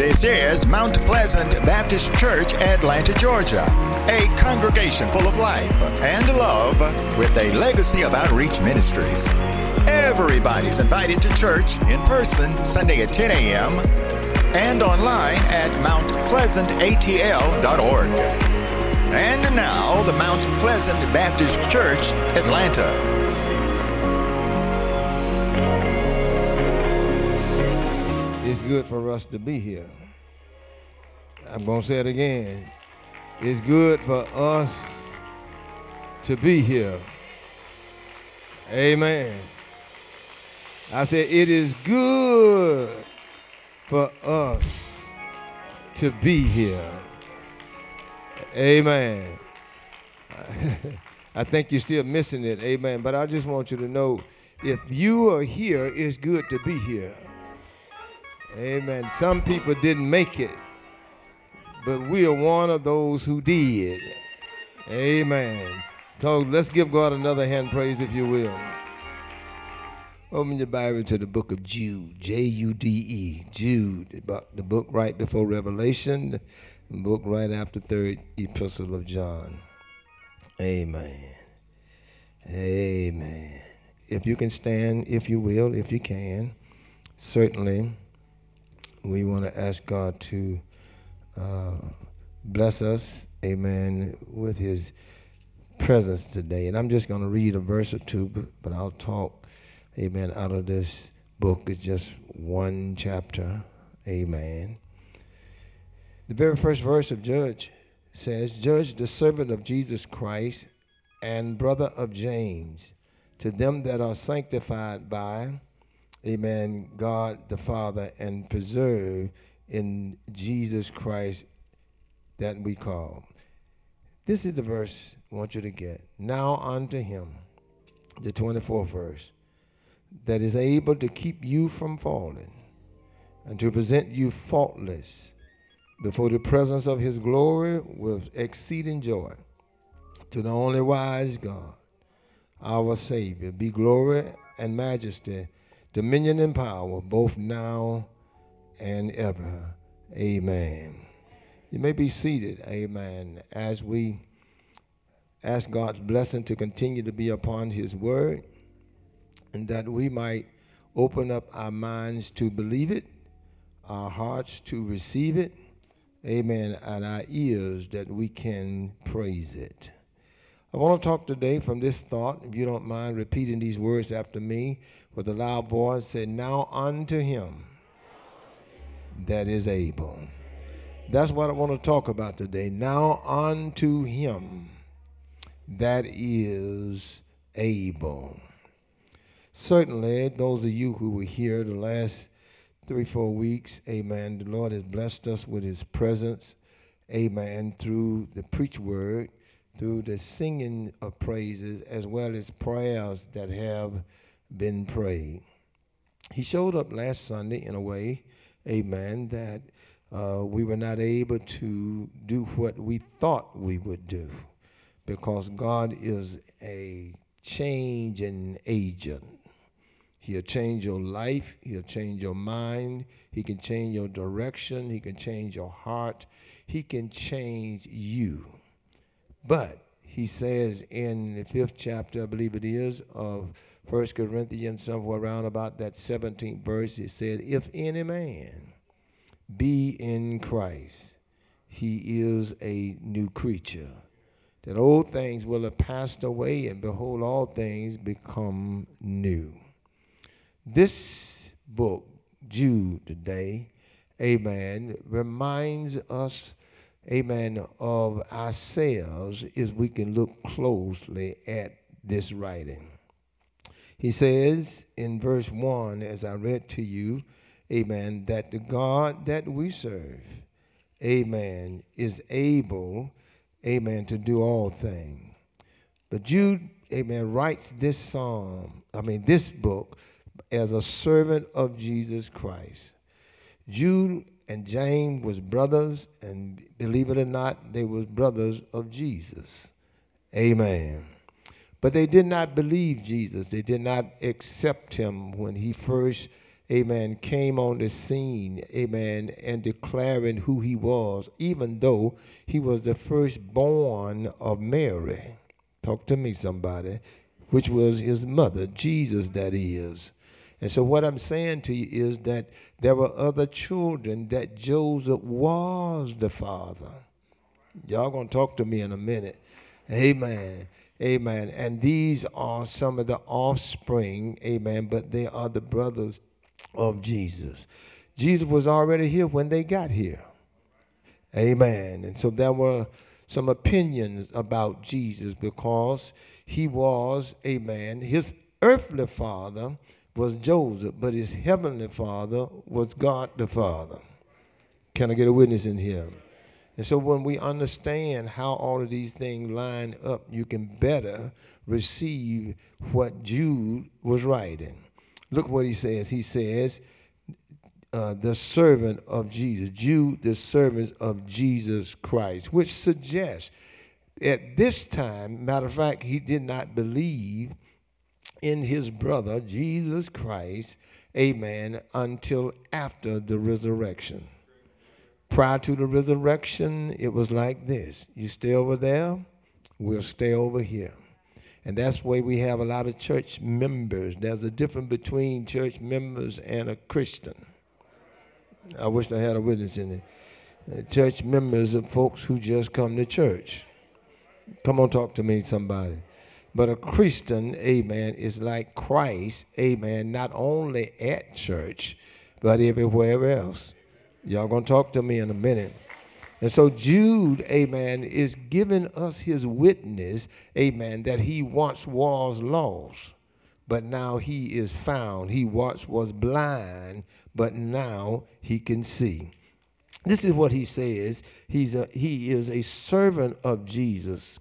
This is Mount Pleasant Baptist Church, Atlanta, Georgia, a congregation full of life and love with a legacy of outreach ministries. Everybody's invited to church in person Sunday at 10 a.m. and online at mountpleasantatl.org. And now, the Mount Pleasant Baptist Church, Atlanta. It's good for us to be here. I'm going to say it again. It's good for us to be here. Amen. I said, it is good for us to be here. Amen. I think you're still missing it. Amen. But I just want you to know if you are here, it's good to be here. Amen. Some people didn't make it, but we are one of those who did. Amen. So let's give God another hand praise, if you will. Open your Bible to the book of Jude, J U D E, Jude, the book right before Revelation, the book right after third epistle of John. Amen. Amen. If you can stand, if you will, if you can, certainly we want to ask God to uh, bless us, amen, with his presence today. And I'm just going to read a verse or two, but I'll talk, amen, out of this book. It's just one chapter, amen. The very first verse of Jude says, Jude the servant of Jesus Christ and brother of James, to them that are sanctified by amen, God the Father and preserve in Jesus Christ that we call. This is the verse I want you to get. Now unto him, the 24th verse, that is able to keep you from falling and to present you faultless before the presence of his glory with exceeding joy. To the only wise God, our Savior, be glory and majesty dominion and power, both now and ever. Amen. You may be seated, amen, as we ask God's blessing to continue to be upon His word, and that we might open up our minds to believe it, our hearts to receive it, amen, and our ears that we can praise it. I want to talk today from this thought, if you don't mind repeating these words after me with a loud voice. Say, Now unto him that is able. That's what I want to talk about today. Now unto him that is able. Certainly, those of you who were here the last three, four weeks, amen, the Lord has blessed us with his presence, amen, through the preach word through the singing of praises as well as prayers that have been prayed. He showed up last Sunday in a way, amen, that uh, we were not able to do what we thought we would do because God is a changing agent. He'll change your life, He'll change your mind, He can change your direction, He can change your heart, He can change you. But he says in the fifth chapter, I believe it is, of First Corinthians, somewhere around about that 17th verse, it said, If any man be in Christ, he is a new creature. That old things will have passed away, and behold, all things become new. This book, Jude, today, amen, reminds us amen, of ourselves is we can look closely at this writing. He says in verse 1, as I read to you, amen, that the God that we serve, amen, is able, amen, to do all things. But Jude, amen, writes this psalm, I mean, this book, as a servant of Jesus Christ. Jude and James was brothers, and believe it or not, they was brothers of Jesus. Amen. But they did not believe Jesus. They did not accept him when he first, amen, came on the scene, amen, and declaring who he was, even though he was the firstborn of Mary. Talk to me, somebody, which was his mother, Jesus, that is. And so, what I'm saying to you is that there were other children that Joseph was the father. Y'all gonna talk to me in a minute. Amen. Amen. And these are some of the offspring, amen, but they are the brothers of Jesus. Jesus was already here when they got here. Amen. And so there were some opinions about Jesus because he was, amen, his earthly father was Joseph, but his heavenly father was God the Father. Can I get a witness in here? And so when we understand how all of these things line up, you can better receive what Jude was writing. Look what he says. He says, uh, the servant of Jesus, Jude, the servant of Jesus Christ, which suggests at this time, matter of fact, he did not believe in his brother, Jesus Christ, amen, until after the resurrection. Prior to the resurrection, it was like this you stay over there, we'll stay over here. And that's why we have a lot of church members. There's a difference between church members and a Christian. I wish I had a witness in it. Uh, church members are folks who just come to church. Come on, talk to me, somebody. But a Christian, amen, is like Christ, amen, not only at church, but everywhere else. Y'all gonna talk to me in a minute. And so Jude, amen, is giving us his witness, amen, that he once was lost, but now he is found. He once was blind, but now he can see. This is what he says. He's a, he is a servant of Jesus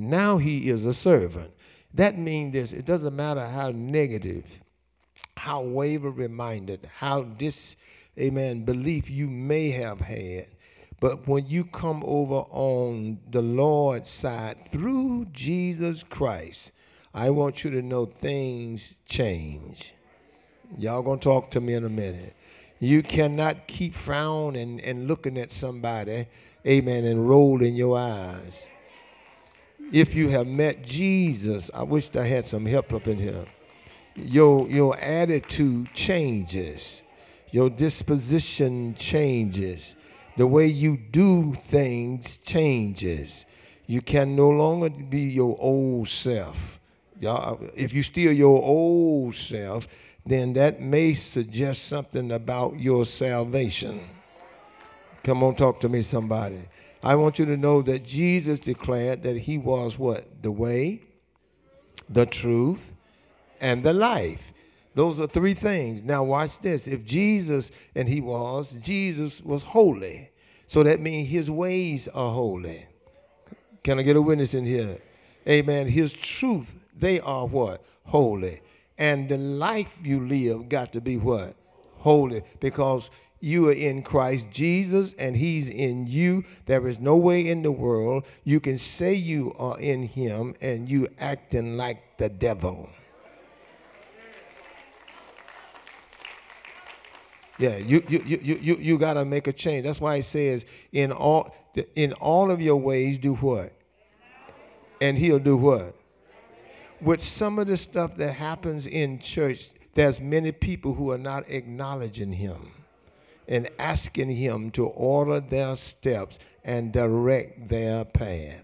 now he is a servant. That means this it doesn't matter how negative, how waver minded, how dis, amen, belief you may have had. But when you come over on the Lord's side through Jesus Christ, I want you to know things change. Y'all gonna talk to me in a minute. You cannot keep frowning and looking at somebody, amen, and rolling your eyes if you have met Jesus, I wish I had some help up in here. Your, your attitude changes, your disposition changes, the way you do things changes. You can no longer be your old self. If you steal your old self, then that may suggest something about your salvation. Come on, talk to me, somebody. I want you to know that Jesus declared that he was what? The way, the truth, and the life. Those are three things. Now, watch this. If Jesus, and he was, Jesus was holy. So that means his ways are holy. Can I get a witness in here? Amen. His truth, they are what? Holy. And the life you live got to be what? Holy. Because you are in Christ Jesus and he's in you. There is no way in the world you can say you are in him and you acting like the devil. Yeah, you you you you you got to make a change. That's why he says in all in all of your ways do what? And he'll do what? With some of the stuff that happens in church, there's many people who are not acknowledging him and asking Him to order their steps and direct their path.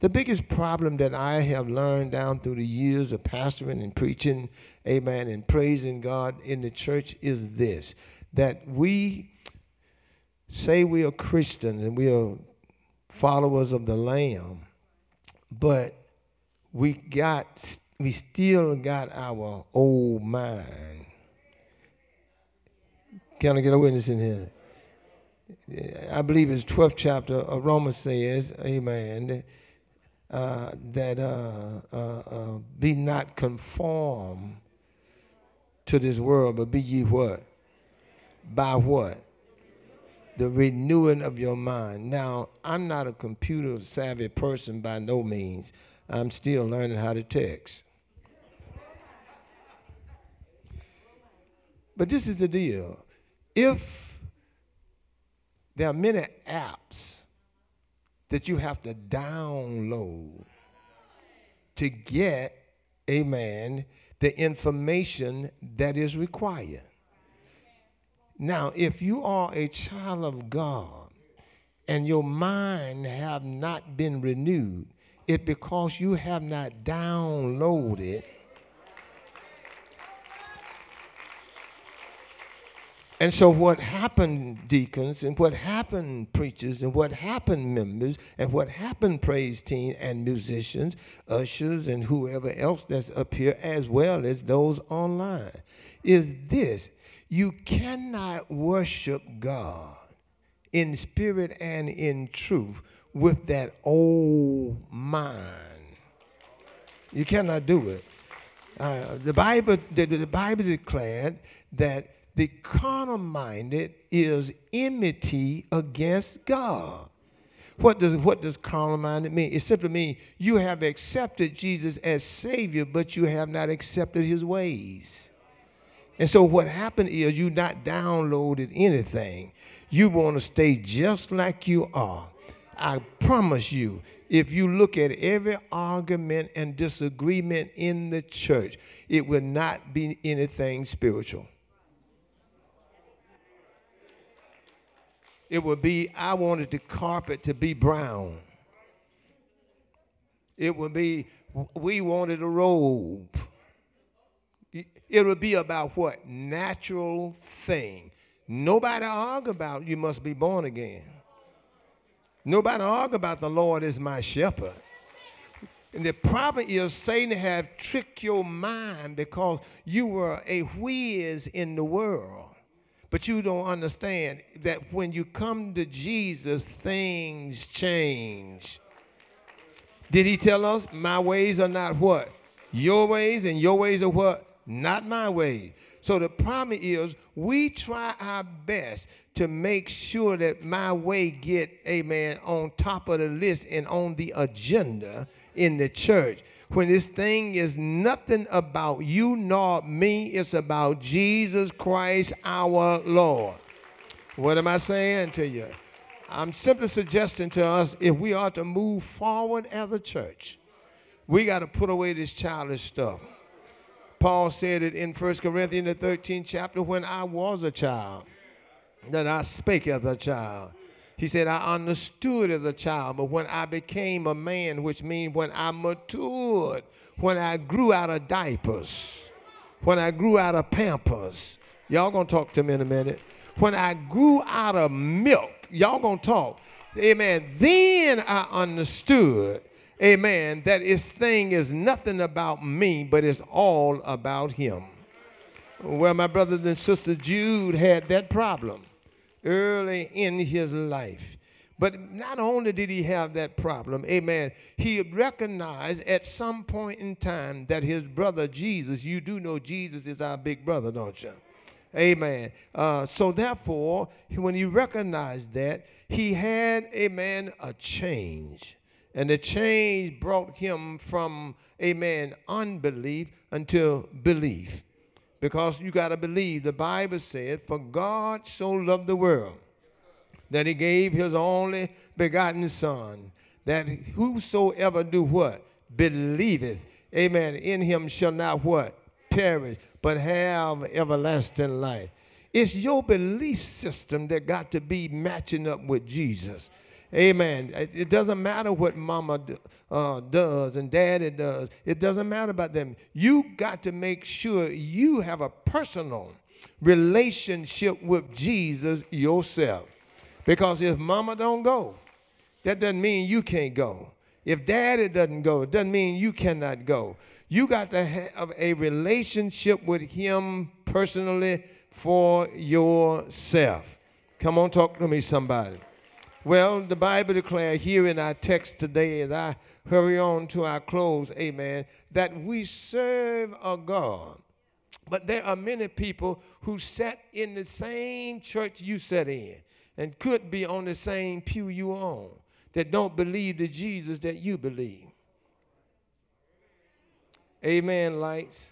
The biggest problem that I have learned down through the years of pastoring and preaching, amen, and praising God in the church is this that we say we are Christians and we are followers of the Lamb, but we got we still got our old mind can I get a witness in here? I believe it's 12th chapter of Romans says, amen, uh, that uh, uh, uh, be not conformed to this world, but be ye what? By what? The renewing of your mind. Now, I'm not a computer savvy person by no means. I'm still learning how to text. But this is the deal. If there are many apps that you have to download to get, amen, the information that is required. Now, if you are a child of God and your mind have not been renewed, it because you have not downloaded And so, what happened, deacons, and what happened, preachers, and what happened, members, and what happened, praise team, and musicians, ushers, and whoever else that's up here, as well as those online, is this you cannot worship God in spirit and in truth with that old mind. You cannot do it. Uh, the Bible, the, the Bible declared that the carnal minded is enmity against God. What does what does carnal minded mean? It simply means you have accepted Jesus as Savior, but you have not accepted his ways. And so what happened is you not downloaded anything. You want to stay just like you are. I promise you, if you look at every argument and disagreement in the church, it will not be anything spiritual. It would be, I wanted the carpet to be brown. It would be, we wanted a robe. It would be about what? Natural thing. Nobody argue about you must be born again. Nobody argue about the Lord is my shepherd. And the problem is Satan have tricked your mind because you were a whiz in the world. But you don't understand that when you come to Jesus, things change. Did he tell us, My ways are not what? Your ways, and your ways are what? Not my way. So the problem is, we try our best to make sure that my way get, amen, on top of the list and on the agenda in the church when this thing is nothing about you nor me, it's about Jesus Christ our Lord. What am I saying to you? I'm simply suggesting to us if we are to move forward as a church, we got to put away this childish stuff. Paul said it in 1 Corinthians, the 13th chapter, when I was a child, that I spake as a child. He said, I understood as a child, but when I became a man, which means when I matured, when I grew out of diapers, when I grew out of pampers, y'all gonna talk to me in a minute. When I grew out of milk, y'all gonna talk. Amen. Then I understood, amen, that this thing is nothing about me, but it's all about him. Well, my brother and sister Jude had that problem early in his life. But not only did he have that problem, amen, he recognized at some point in time that his brother Jesus, you do know Jesus is our big brother, don't you? Amen. Uh, so therefore, when he recognized that, he had, amen, a change. And the change brought him from, amen, unbelief until belief because you got to believe. The Bible said, For God so loved the world that he gave his only begotten Son, that whosoever do what? Believeth, amen, in him shall not what? Perish, but have everlasting life. It's your belief system that got to be matching up with Jesus. Amen. It doesn't matter what mama uh, does and daddy does. It doesn't matter about them. You got to make sure you have a personal relationship with Jesus yourself. Because if mama don't go, that doesn't mean you can't go. If daddy doesn't go, it doesn't mean you cannot go. You got to have a relationship with him personally for yourself. Come on, talk to me, somebody. Well, the Bible declares here in our text today, as I hurry on to our close, amen, that we serve a God. But there are many people who sat in the same church you sat in and could be on the same pew you on that don't believe the Jesus that you believe. Amen, lights.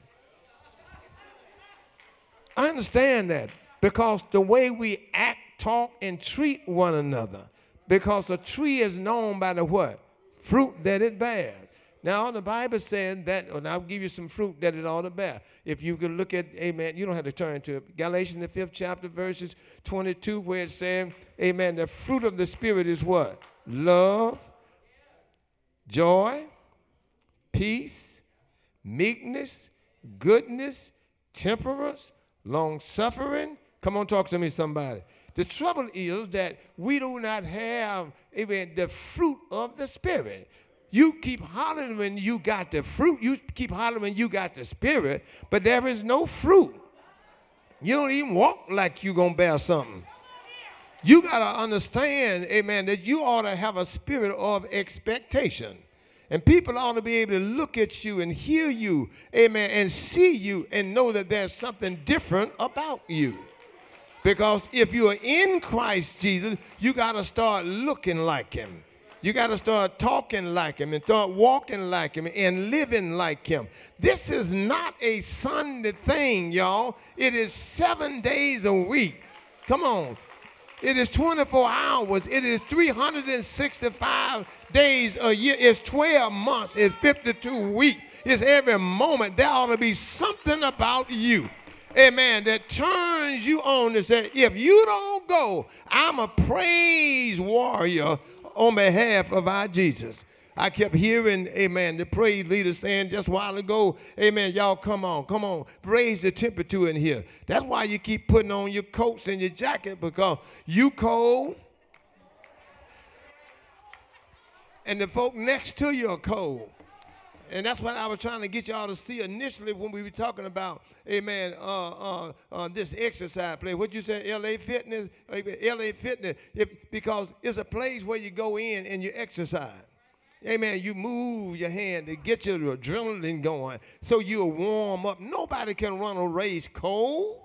I understand that because the way we act, talk, and treat one another, because a tree is known by the what? Fruit that it bears. Now, the Bible said that, and I'll give you some fruit that it ought to bear. If you could look at, amen, you don't have to turn to it. Galatians, the fifth chapter, verses 22, where it said, amen, the fruit of the Spirit is what? Love, joy, peace, meekness, goodness, temperance, long suffering. Come on, talk to me, somebody. The trouble is that we do not have, amen, the fruit of the Spirit. You keep hollering when you got the fruit. You keep hollering when you got the spirit, but there is no fruit. You don't even walk like you're going to bear something. You got to understand, amen, that you ought to have a spirit of expectation. And people ought to be able to look at you and hear you, amen, and see you and know that there's something different about you. Because if you are in Christ Jesus, you got to start looking like him. You got to start talking like him and start walking like him and living like him. This is not a Sunday thing, y'all. It is seven days a week. Come on. It is 24 hours. It is 365 days a year. It's 12 months. It's 52 weeks. It's every moment. There ought to be something about you amen, that turns you on to say, if you don't go, I'm a praise warrior on behalf of our Jesus. I kept hearing, amen, the praise leader saying just a while ago, amen, y'all come on, come on, raise the temperature in here. That's why you keep putting on your coats and your jacket because you cold and the folk next to you are cold. And that's what I was trying to get y'all to see initially when we were talking about, amen, uh, uh, uh, this exercise place. What you say, LA Fitness? LA Fitness, if, because it's a place where you go in and you exercise. Amen. You move your hand to get your adrenaline going so you'll warm up. Nobody can run a race cold.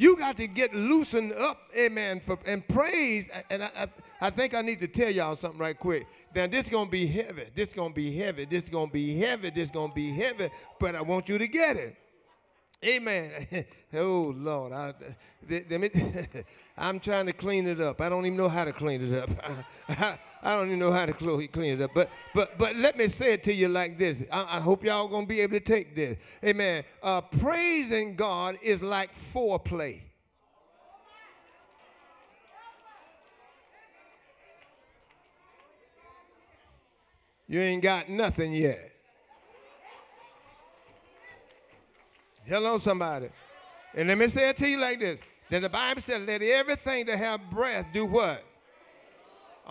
You got to get loosened up, amen, for, and praise. And I, I, I think I need to tell y'all something right quick. Now, this is going to be heavy. This is going to be heavy. This is going to be heavy. This is going to be heavy. But I want you to get it. Amen. oh, Lord. I, am trying to clean it up. I don't even know how to clean it up. I, don't even know how to clean it up. But but but let me say it to you like this. I, I hope y'all gonna be able to take this. Amen. Uh, praising God is like foreplay. You ain't got nothing yet. Hello, somebody. And let me say it to you like this. That the Bible said, let everything that have breath do what?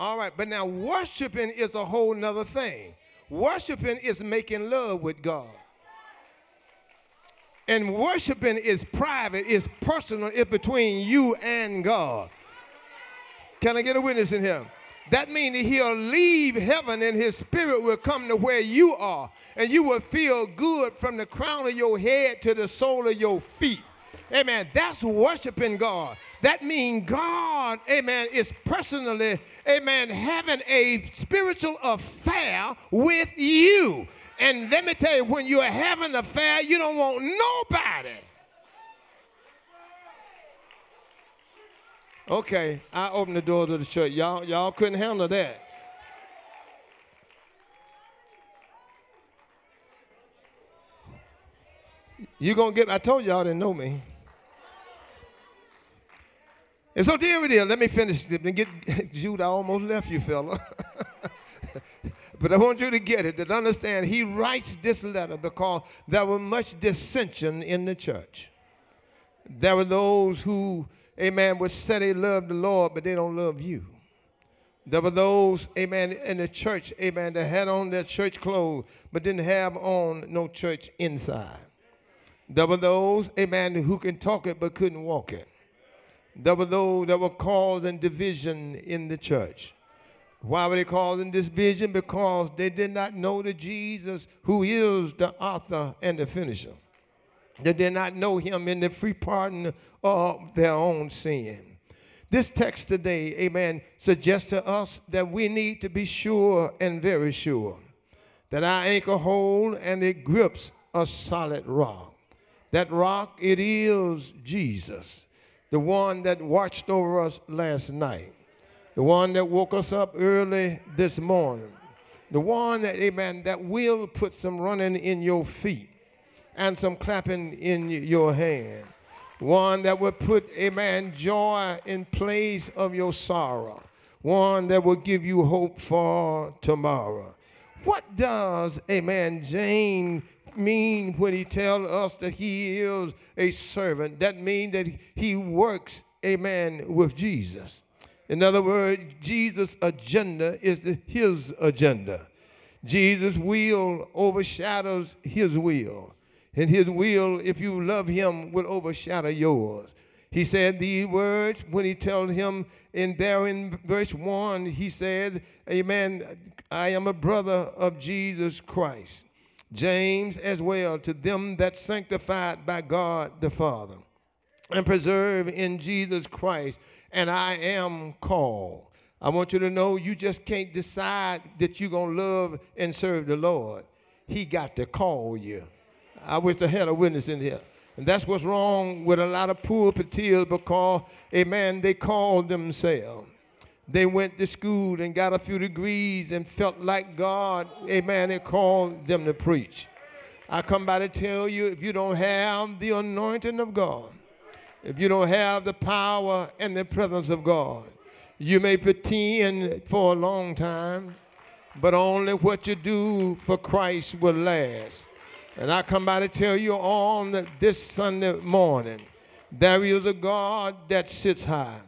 All right, but now worshiping is a whole nother thing. Worshiping is making love with God. And worshiping is private, is personal, it's between you and God. Can I get a witness in here? That means that he'll leave heaven and his spirit will come to where you are. And you will feel good from the crown of your head to the sole of your feet. Amen. That's worshiping God. That means God, amen, is personally, amen, having a spiritual affair with you. And let me tell you, when you're having an affair, you don't want nobody. Okay, I opened the door to the church. Y'all, y'all couldn't handle that. You gonna get? I told y'all didn't know me. And so it is. Let me finish and get Jude. I almost left you, fella. but I want you to get it, to understand he writes this letter because there was much dissension in the church. There were those who, amen, would say they love the Lord, but they don't love you. There were those, amen, in the church, amen, that had on their church clothes, but didn't have on no church inside. There were those, amen, who can talk it but couldn't walk it. There were those that were causing division in the church. Why were they causing division? Because they did not know the Jesus who is the author and the finisher. They did not know him in the free pardon of their own sin. This text today, amen, suggests to us that we need to be sure and very sure that our anchor hold and it grips a solid rock. That rock, it is Jesus, the one that watched over us last night, the one that woke us up early this morning, the one that, amen, that will put some running in your feet and some clapping in your hand. One that will put, amen, joy in place of your sorrow. One that will give you hope for tomorrow. What does, amen, James mean when he tells us that he is a servant? That means that he works, amen, with Jesus. In other words, Jesus' agenda is the, his agenda. Jesus' will overshadows his will. And his will, if you love him, will overshadow yours. He said these words when he told him in there in verse 1, he said, Amen, I am a brother of Jesus Christ. James as well, to them that sanctified by God the Father and preserved in Jesus Christ, and I am called. I want you to know you just can't decide that you're going to love and serve the Lord. He got to call you. I wish I had a witness in here. And that's what's wrong with a lot of poor pulpiteers because, amen, they call themselves. They went to school and got a few degrees and felt like God, amen, it called them to preach. I come by to tell you if you don't have the anointing of God, if you don't have the power and the presence of God, you may pretend for a long time, but only what you do for Christ will last. And I come by to tell you on this Sunday morning, there is a God that sits high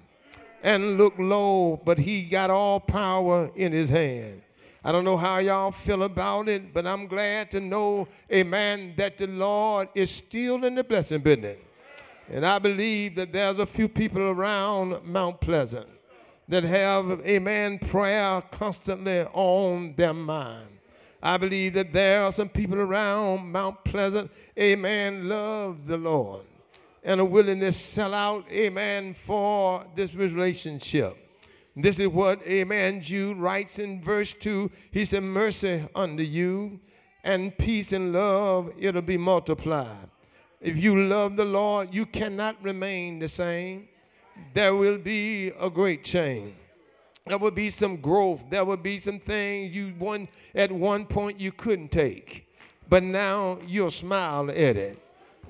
and look low, but he got all power in his hand. I don't know how y'all feel about it, but I'm glad to know, amen, that the Lord is still in the blessing business. And I believe that there's a few people around Mount Pleasant that have, amen, prayer constantly on their mind. I believe that there are some people around Mount Pleasant, amen, love the Lord and a willingness to sell out, amen, for this relationship. This is what, amen, Jude writes in verse 2. He said, Mercy unto you, and peace and love, it'll be multiplied. If you love the Lord, you cannot remain the same. There will be a great change. There will be some growth. There will be some things you one at one point you couldn't take, but now you'll smile at it.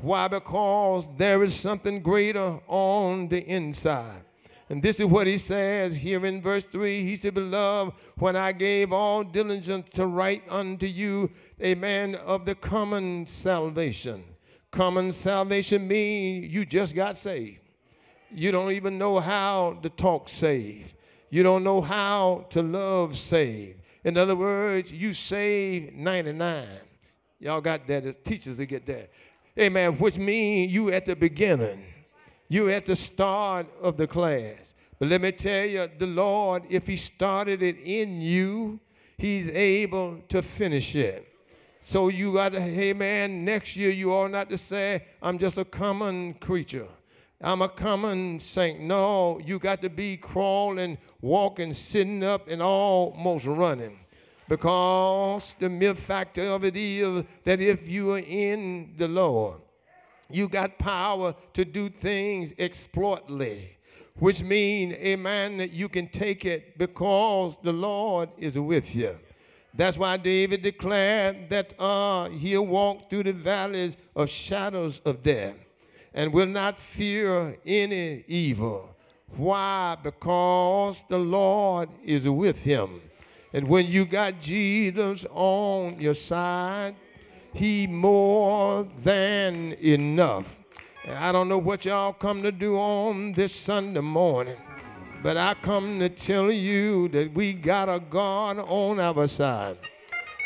Why? Because there is something greater on the inside. And this is what he says here in verse 3. He said, Beloved, when I gave all diligence to write unto you a man of the common salvation. Common salvation means you just got saved. You don't even know how to talk saved. You don't know how to love saved. In other words, you saved 99. Y'all got that. The teachers that get that. Amen. Which means you at the beginning. You at the start of the class. But let me tell you, the Lord, if He started it in you, He's able to finish it. So you got to, hey man, next year you ought not to say, I'm just a common creature. I'm a common saint. No, you got to be crawling, walking, sitting up, and almost running. Because the mere factor of it is that if you are in the Lord, you got power to do things exploitly, which means, amen, that you can take it because the Lord is with you. That's why David declared that uh, he'll walk through the valleys of shadows of death and will not fear any evil. Why? Because the Lord is with him. And when you got Jesus on your side, he more than enough. And I don't know what y'all come to do on this Sunday morning, but I come to tell you that we got a God on our side.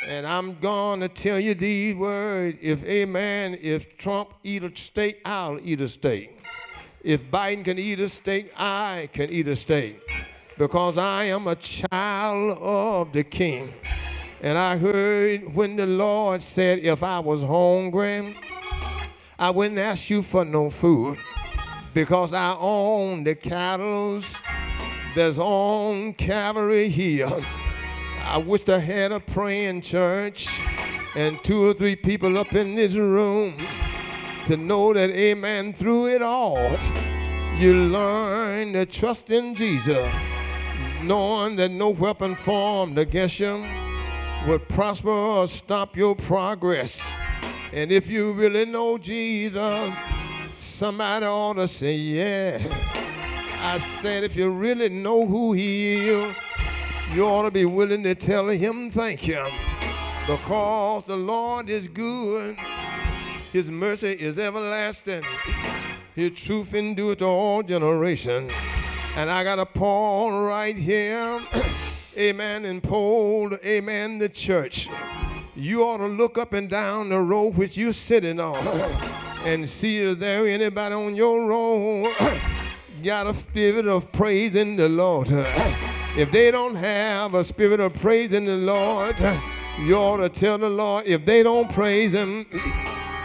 And I'm going to tell you these words. If, amen, if Trump eat a steak, I'll eat a steak. If Biden can eat a steak, I can eat a steak because I am a child of the King. And I heard when the Lord said, if I was hungry, I wouldn't ask you for no food because I own the cattle that's on Calvary Hill. I wish I had a praying church and two or three people up in this room to know that, amen, through it all, you learn to trust in Jesus, knowing that no weapon formed against you would prosper or stop your progress. And if you really know Jesus, somebody ought to say, Yeah. I said, if you really know who He is, you ought to be willing to tell Him thank you. Because the Lord is good, His mercy is everlasting, His truth endures to all generations. And I got a Paul right here, amen, and polled, amen, the church. You ought to look up and down the road which you're sitting on and see if there anybody on your road got a spirit of praising the Lord. If they don't have a spirit of praising the Lord, you ought to tell the Lord, if they don't praise Him,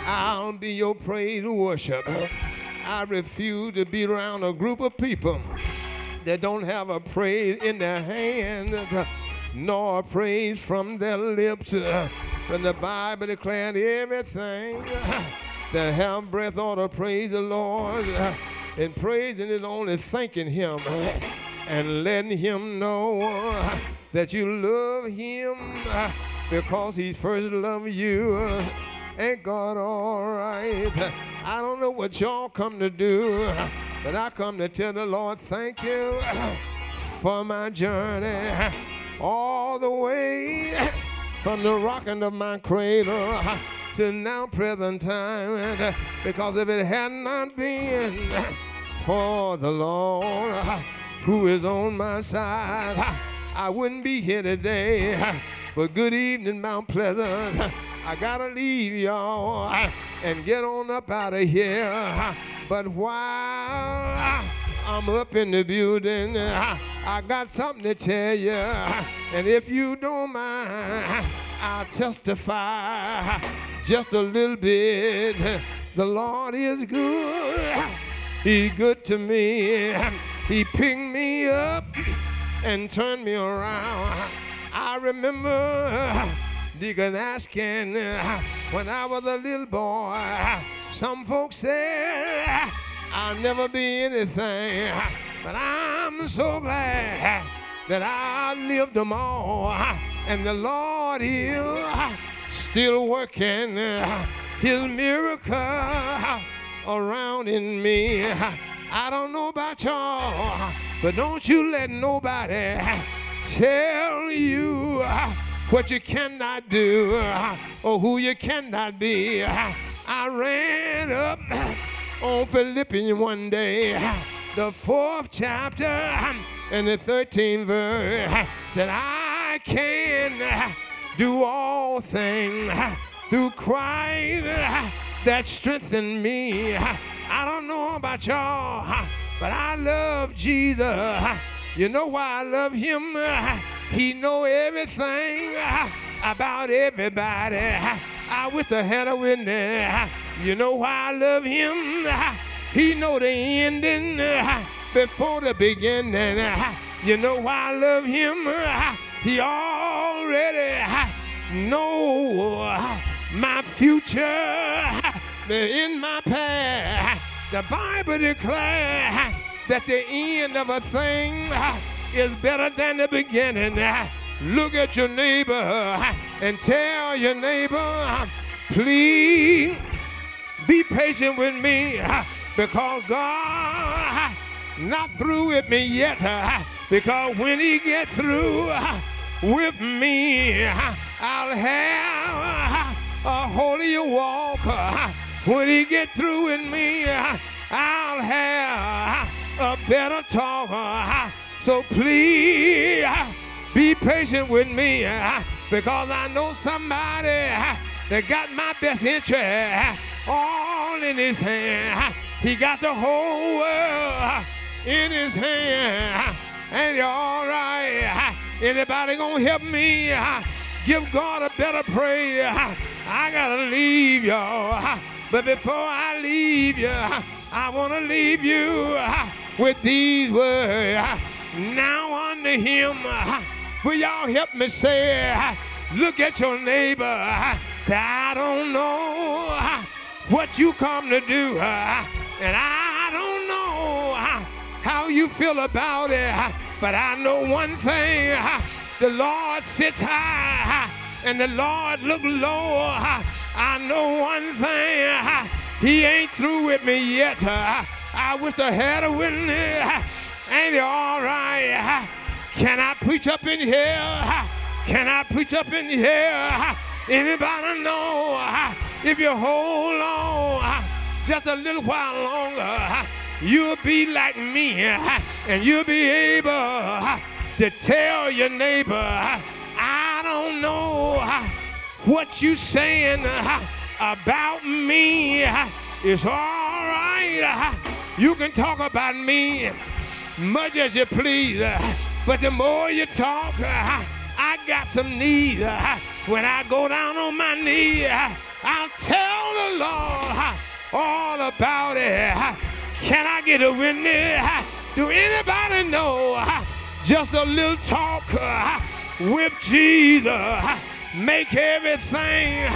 I'll be your praise worship. I refuse to be around a group of people that don't have a praise in their hand, nor a praise from their lips. When the Bible declared everything that have breath ought to praise the Lord. And praising is only thanking Him and letting Him know that you love Him because He first loved you. Ain't God all right? I don't know what y'all come to do, but I come to tell the Lord thank you for my journey all the way from the rocking of my cradle to now present time. Uh, because if it had not been for the Lord uh, who is on my side uh, I wouldn't be here today. But good evening Mount Pleasant I gotta leave y'all and get on up out of here but while I'm up in the building. I got something to tell you. And if you don't mind, I'll testify just a little bit. The Lord is good. He's good to me. He picked me up and turned me around. I remember Deacon asking ah, when I was a little boy. Ah, some folks said ah, I'll never be anything, but I'm so glad that I lived them all. And the Lord is still working His miracle around in me. I don't know about y'all, but don't you let nobody tell you what you cannot do uh, or who you cannot be. I ran up on Philippians one day, uh, the fourth chapter uh, and the 13th verse said, I can do all things through Christ that strengthened me. I don't know about y'all, but I love Jesus. You know why I love him? He know everything uh, about everybody. Uh, I wish I had a witness. Uh, you know why I love him? He know the ending before the beginning. You know why I love him? He already know my future in my past. The Bible declares that the end of a thing is better than the beginning. Look at your neighbor and tell your neighbor, please be patient with me because God not through with me yet. Because when he gets through with me, I'll have a holier walk. When he get through with me, I'll have a better talk. So please uh, be patient with me uh, because I know somebody uh, that got my best interest all in his hand. He got the whole world in his hand. Ain't he all right? Anybody gonna help me? Give God a better prayer. I gotta leave y'all. But before I leave you, I wanna leave you with these words. Now unto him, will y'all help me say, look at your neighbor. Say, I don't know what you come to do. Uh, and I don't know uh, how you feel about it, uh, but I know one thing. Uh, the Lord sits high uh, and the Lord look low. Uh, I know one thing. Uh, he ain't through with me yet. Uh, I wish I had a witness. Ain't it all right? Can I preach up in here? Can I preach up in here? Anybody know if you hold on just a little while longer, you'll be like me and you'll be able to tell your neighbor, I don't know what you're saying about me. It's all right. You can talk about me much as you please, uh, but the more you talk, uh, I got some need. Uh, when I go down on my knee, I'll tell the Lord all about it. Can I get a witness? Do anybody know just a little talk with Jesus? Make everything,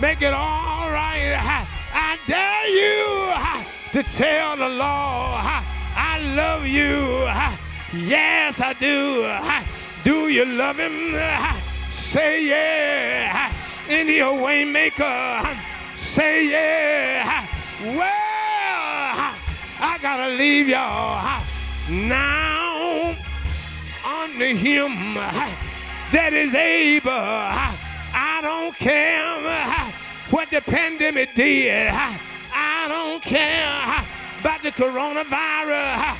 make it all right. I dare you to tell the Lord, I love you. Yes, I do. Do you love him? Say yeah. Your waymaker. Say yeah. Well, I gotta leave y'all now unto him that is able. I don't care what the pandemic did. I don't care coronavirus.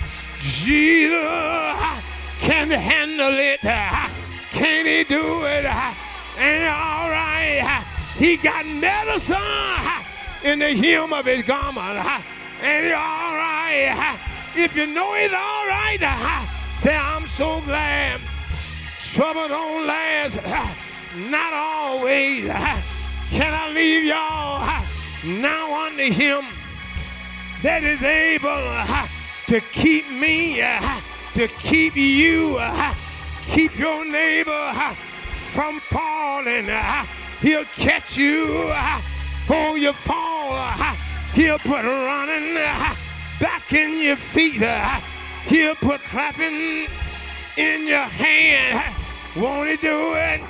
Jesus can handle it. Can he do it? And all right, he got medicine in the hem of his garment. And all right, if you know it all right, say, I'm so glad trouble don't last, not always. Can I leave y'all now unto him that is able uh, to keep me? Uh, to keep you, uh, keep your neighbor uh, from falling. Uh, he'll catch you uh, before you fall. He'll put running back in your feet. He'll put clapping in your hand. Won't he do it?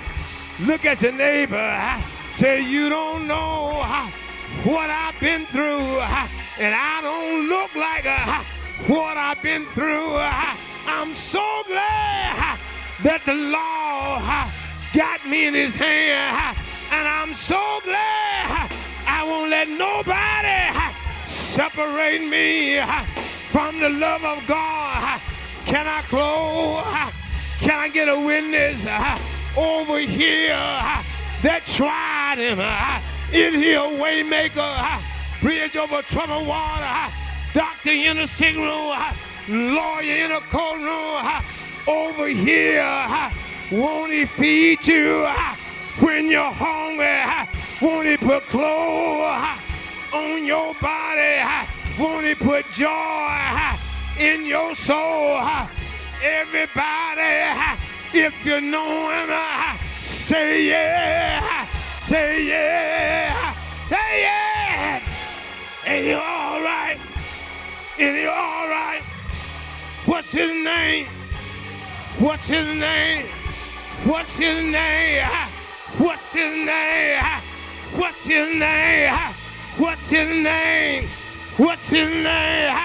Look at your neighbor. Say, you don't know what I've been through, and I don't look like uh, what I've been through. Uh, I'm so glad uh, that the Lord got me in his hand. And I'm so glad I won't let nobody separate me from the love of God. Can I close? Can I get a witness over here that tried him? In here, waymaker, bridge over troubled water, doctor in the sick room lawyer in a courtroom over here. Won't he feed you when you're hungry? Won't he put clothes on your body? Won't he put joy in your soul? Everybody, if you know him, say yeah, say yeah, his name? What's his name? What's his name? What's his name? What's his name? What's his name? What's his name?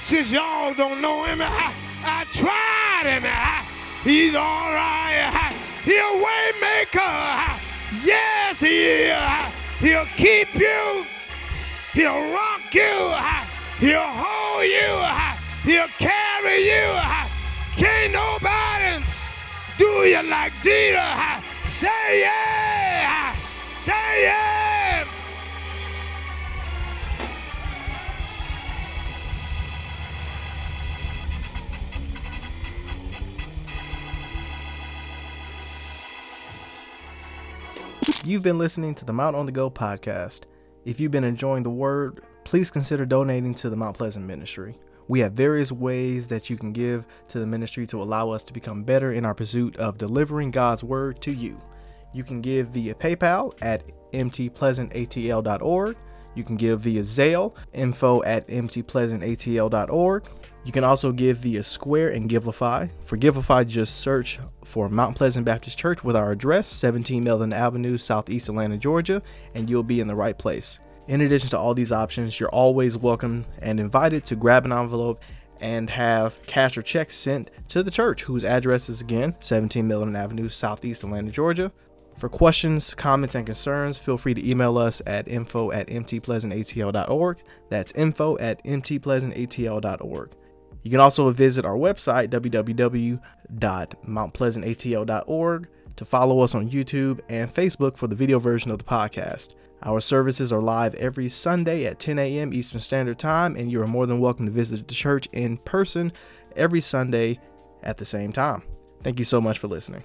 Since y'all don't know him, I, tried him. He's all right. He's a way maker. Yes, he is. He'll keep you. He'll rock you. He'll hold you. He'll carry you. Can't nobody do you like Jesus. Say yeah. Say yeah. You've been listening to the Mount on the Go podcast. If you've been enjoying the word, please consider donating to the Mount Pleasant Ministry. We have various ways that you can give to the ministry to allow us to become better in our pursuit of delivering God's word to you. You can give via PayPal at mtpleasantatl.org. You can give via Zelle, info at mtpleasantatl.org. You can also give via Square and Givelify. For Givelify, just search for Mount Pleasant Baptist Church with our address, 17 Melvin Avenue, Southeast Atlanta, Georgia, and you'll be in the right place. In addition to all these options, you're always welcome and invited to grab an envelope and have cash or checks sent to the church, whose address is again 17 Millen Avenue, Southeast Atlanta, Georgia. For questions, comments, and concerns, feel free to email us at info at mtpleasantatl.org. That's info at mtpleasantatl.org. You can also visit our website, www.mountpleasantatl.org, to follow us on YouTube and Facebook for the video version of the podcast. Our services are live every Sunday at 10 a.m. Eastern Standard Time, and you are more than welcome to visit the church in person every Sunday at the same time. Thank you so much for listening.